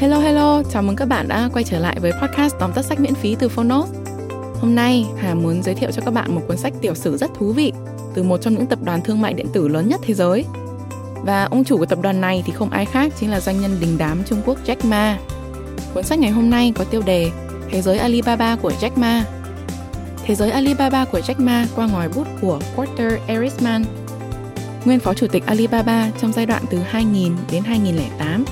Hello hello, chào mừng các bạn đã quay trở lại với podcast tóm tắt sách miễn phí từ Phonos. Hôm nay Hà muốn giới thiệu cho các bạn một cuốn sách tiểu sử rất thú vị từ một trong những tập đoàn thương mại điện tử lớn nhất thế giới. Và ông chủ của tập đoàn này thì không ai khác chính là doanh nhân đình đám Trung Quốc Jack Ma. Cuốn sách ngày hôm nay có tiêu đề Thế giới Alibaba của Jack Ma. Thế giới Alibaba của Jack Ma qua ngòi bút của Porter Erisman, nguyên phó chủ tịch Alibaba trong giai đoạn từ 2000 đến 2008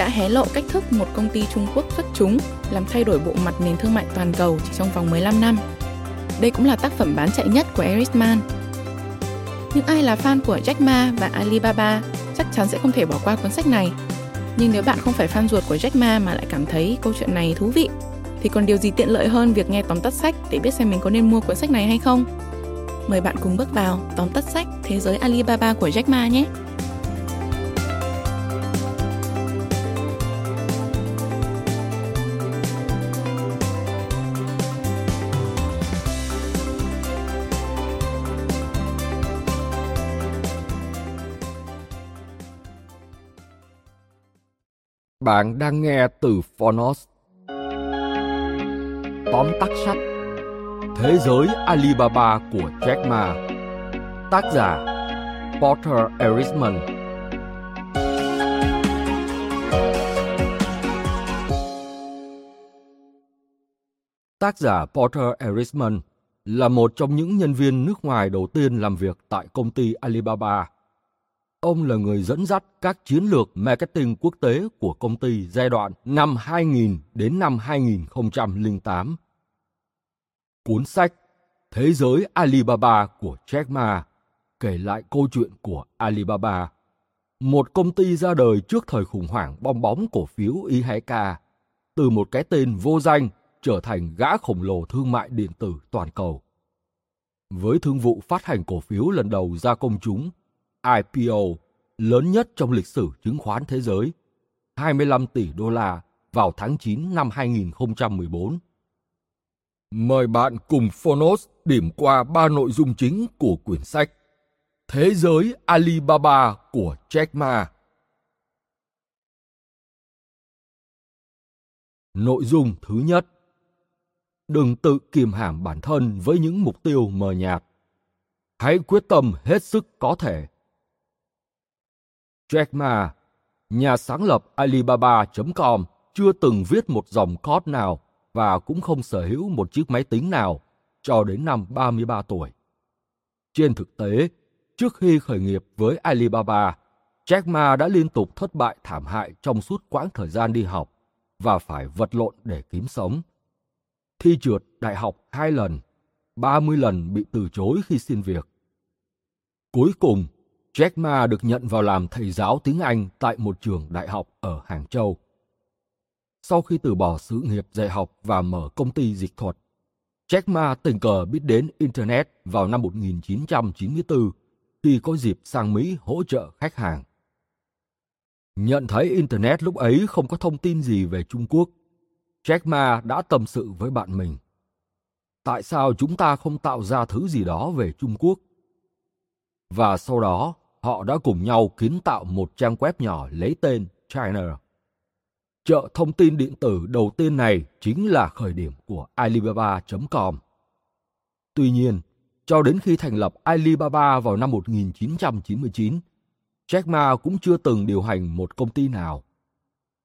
đã hé lộ cách thức một công ty Trung Quốc xuất chúng làm thay đổi bộ mặt nền thương mại toàn cầu chỉ trong vòng 15 năm. Đây cũng là tác phẩm bán chạy nhất của Erisman. Những ai là fan của Jack Ma và Alibaba chắc chắn sẽ không thể bỏ qua cuốn sách này. Nhưng nếu bạn không phải fan ruột của Jack Ma mà lại cảm thấy câu chuyện này thú vị, thì còn điều gì tiện lợi hơn việc nghe tóm tắt sách để biết xem mình có nên mua cuốn sách này hay không? Mời bạn cùng bước vào tóm tắt sách Thế giới Alibaba của Jack Ma nhé! Bạn đang nghe từ Phonos. Tóm tắt sách, Thế giới Alibaba của Jack Ma. Tác giả, Porter Erisman. Tác giả Porter Erisman là một trong những nhân viên nước ngoài đầu tiên làm việc tại công ty Alibaba. Ông là người dẫn dắt các chiến lược marketing quốc tế của công ty giai đoạn năm 2000 đến năm 2008. Cuốn sách Thế giới Alibaba của Jack Ma kể lại câu chuyện của Alibaba, một công ty ra đời trước thời khủng hoảng bong bóng cổ phiếu e IHK, từ một cái tên vô danh trở thành gã khổng lồ thương mại điện tử toàn cầu. Với thương vụ phát hành cổ phiếu lần đầu ra công chúng IPO lớn nhất trong lịch sử chứng khoán thế giới, 25 tỷ đô la vào tháng 9 năm 2014. Mời bạn cùng Phonos điểm qua ba nội dung chính của quyển sách Thế giới Alibaba của Jack Ma. Nội dung thứ nhất Đừng tự kiềm hãm bản thân với những mục tiêu mờ nhạt. Hãy quyết tâm hết sức có thể Jack Ma, nhà sáng lập Alibaba.com, chưa từng viết một dòng code nào và cũng không sở hữu một chiếc máy tính nào cho đến năm 33 tuổi. Trên thực tế, trước khi khởi nghiệp với Alibaba, Jack Ma đã liên tục thất bại thảm hại trong suốt quãng thời gian đi học và phải vật lộn để kiếm sống. Thi trượt đại học hai lần, 30 lần bị từ chối khi xin việc. Cuối cùng, Jack Ma được nhận vào làm thầy giáo tiếng Anh tại một trường đại học ở Hàng Châu. Sau khi từ bỏ sự nghiệp dạy học và mở công ty dịch thuật, Jack Ma tình cờ biết đến Internet vào năm 1994 khi có dịp sang Mỹ hỗ trợ khách hàng. Nhận thấy Internet lúc ấy không có thông tin gì về Trung Quốc, Jack Ma đã tâm sự với bạn mình. Tại sao chúng ta không tạo ra thứ gì đó về Trung Quốc? Và sau đó, họ đã cùng nhau kiến tạo một trang web nhỏ lấy tên China. Chợ thông tin điện tử đầu tiên này chính là khởi điểm của Alibaba.com. Tuy nhiên, cho đến khi thành lập Alibaba vào năm 1999, Jack Ma cũng chưa từng điều hành một công ty nào.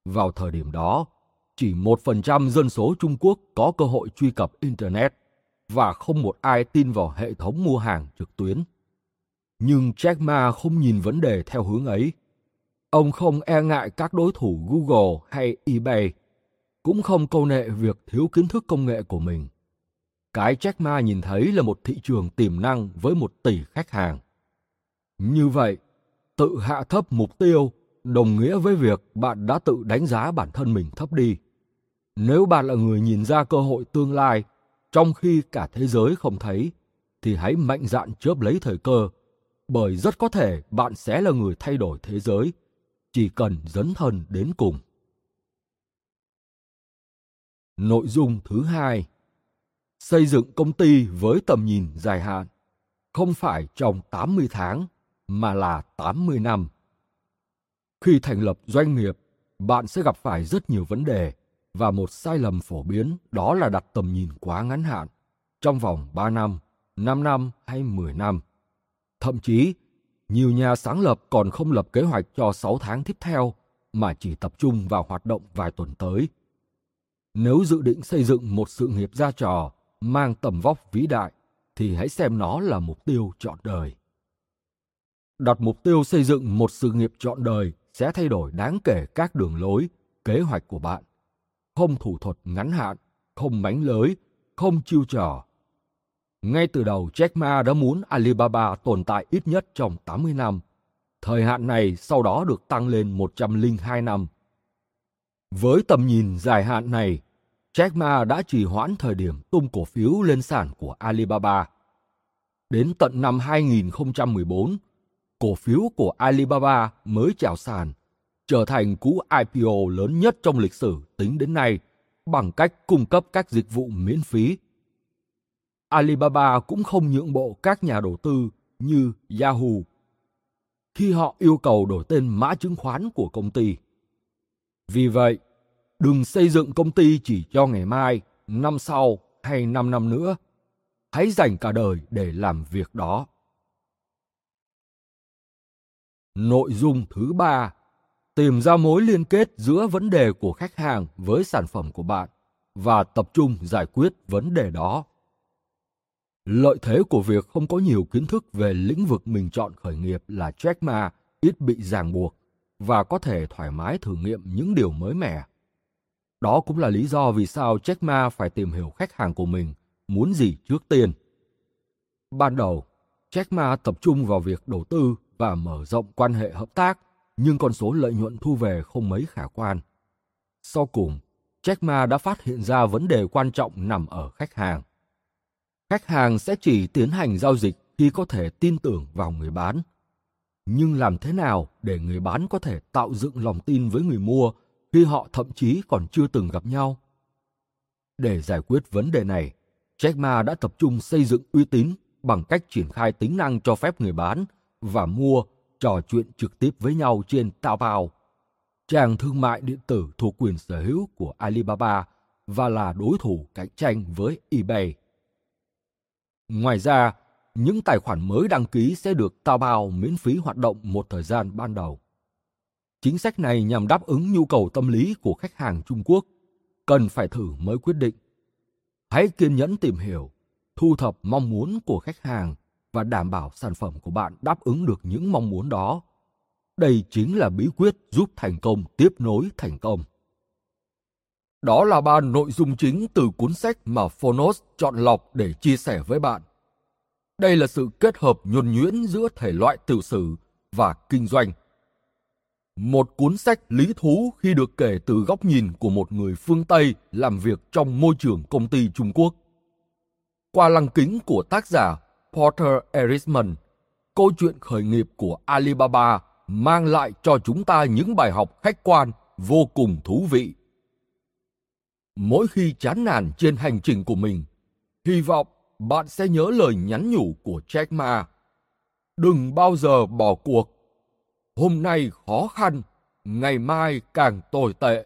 Vào thời điểm đó, chỉ một phần trăm dân số Trung Quốc có cơ hội truy cập Internet và không một ai tin vào hệ thống mua hàng trực tuyến. Nhưng Jack Ma không nhìn vấn đề theo hướng ấy. Ông không e ngại các đối thủ Google hay eBay, cũng không câu nệ việc thiếu kiến thức công nghệ của mình. Cái Jack Ma nhìn thấy là một thị trường tiềm năng với một tỷ khách hàng. Như vậy, tự hạ thấp mục tiêu đồng nghĩa với việc bạn đã tự đánh giá bản thân mình thấp đi. Nếu bạn là người nhìn ra cơ hội tương lai trong khi cả thế giới không thấy, thì hãy mạnh dạn chớp lấy thời cơ bởi rất có thể bạn sẽ là người thay đổi thế giới, chỉ cần dấn thân đến cùng. Nội dung thứ hai Xây dựng công ty với tầm nhìn dài hạn, không phải trong 80 tháng, mà là 80 năm. Khi thành lập doanh nghiệp, bạn sẽ gặp phải rất nhiều vấn đề và một sai lầm phổ biến đó là đặt tầm nhìn quá ngắn hạn trong vòng 3 năm, 5 năm hay 10 năm. Thậm chí, nhiều nhà sáng lập còn không lập kế hoạch cho 6 tháng tiếp theo mà chỉ tập trung vào hoạt động vài tuần tới. Nếu dự định xây dựng một sự nghiệp gia trò mang tầm vóc vĩ đại thì hãy xem nó là mục tiêu trọn đời. Đặt mục tiêu xây dựng một sự nghiệp trọn đời sẽ thay đổi đáng kể các đường lối, kế hoạch của bạn. Không thủ thuật ngắn hạn, không mánh lới, không chiêu trò. Ngay từ đầu Jack Ma đã muốn Alibaba tồn tại ít nhất trong 80 năm. Thời hạn này sau đó được tăng lên 102 năm. Với tầm nhìn dài hạn này, Jack Ma đã trì hoãn thời điểm tung cổ phiếu lên sàn của Alibaba. Đến tận năm 2014, cổ phiếu của Alibaba mới chào sàn, trở thành cú IPO lớn nhất trong lịch sử tính đến nay bằng cách cung cấp các dịch vụ miễn phí. Alibaba cũng không nhượng bộ các nhà đầu tư như Yahoo khi họ yêu cầu đổi tên mã chứng khoán của công ty. Vì vậy, đừng xây dựng công ty chỉ cho ngày mai, năm sau hay năm năm nữa. Hãy dành cả đời để làm việc đó. Nội dung thứ ba, tìm ra mối liên kết giữa vấn đề của khách hàng với sản phẩm của bạn và tập trung giải quyết vấn đề đó. Lợi thế của việc không có nhiều kiến thức về lĩnh vực mình chọn khởi nghiệp là Jack Ma ít bị ràng buộc và có thể thoải mái thử nghiệm những điều mới mẻ. Đó cũng là lý do vì sao Jack Ma phải tìm hiểu khách hàng của mình muốn gì trước tiên. Ban đầu, Jack Ma tập trung vào việc đầu tư và mở rộng quan hệ hợp tác, nhưng con số lợi nhuận thu về không mấy khả quan. Sau cùng, Jack Ma đã phát hiện ra vấn đề quan trọng nằm ở khách hàng. Khách hàng sẽ chỉ tiến hành giao dịch khi có thể tin tưởng vào người bán. Nhưng làm thế nào để người bán có thể tạo dựng lòng tin với người mua khi họ thậm chí còn chưa từng gặp nhau? Để giải quyết vấn đề này, Jack Ma đã tập trung xây dựng uy tín bằng cách triển khai tính năng cho phép người bán và mua trò chuyện trực tiếp với nhau trên Taobao, trang thương mại điện tử thuộc quyền sở hữu của Alibaba và là đối thủ cạnh tranh với eBay. Ngoài ra, những tài khoản mới đăng ký sẽ được Taobao miễn phí hoạt động một thời gian ban đầu. Chính sách này nhằm đáp ứng nhu cầu tâm lý của khách hàng Trung Quốc, cần phải thử mới quyết định. Hãy kiên nhẫn tìm hiểu, thu thập mong muốn của khách hàng và đảm bảo sản phẩm của bạn đáp ứng được những mong muốn đó. Đây chính là bí quyết giúp thành công tiếp nối thành công. Đó là ba nội dung chính từ cuốn sách mà Phonos chọn lọc để chia sẻ với bạn. Đây là sự kết hợp nhuần nhuyễn giữa thể loại tiểu sử và kinh doanh. Một cuốn sách lý thú khi được kể từ góc nhìn của một người phương Tây làm việc trong môi trường công ty Trung Quốc. Qua lăng kính của tác giả Porter Erisman, câu chuyện khởi nghiệp của Alibaba mang lại cho chúng ta những bài học khách quan vô cùng thú vị. Mỗi khi chán nản trên hành trình của mình, hy vọng bạn sẽ nhớ lời nhắn nhủ của Jack Ma. Đừng bao giờ bỏ cuộc. Hôm nay khó khăn, ngày mai càng tồi tệ,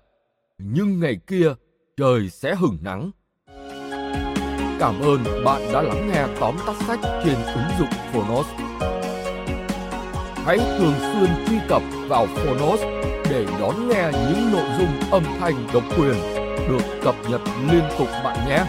nhưng ngày kia trời sẽ hửng nắng. Cảm ơn bạn đã lắng nghe tóm tắt sách trên ứng dụng Phonos. Hãy thường xuyên truy cập vào Phonos để đón nghe những nội dung âm thanh độc quyền được cập nhật liên tục bạn nhé.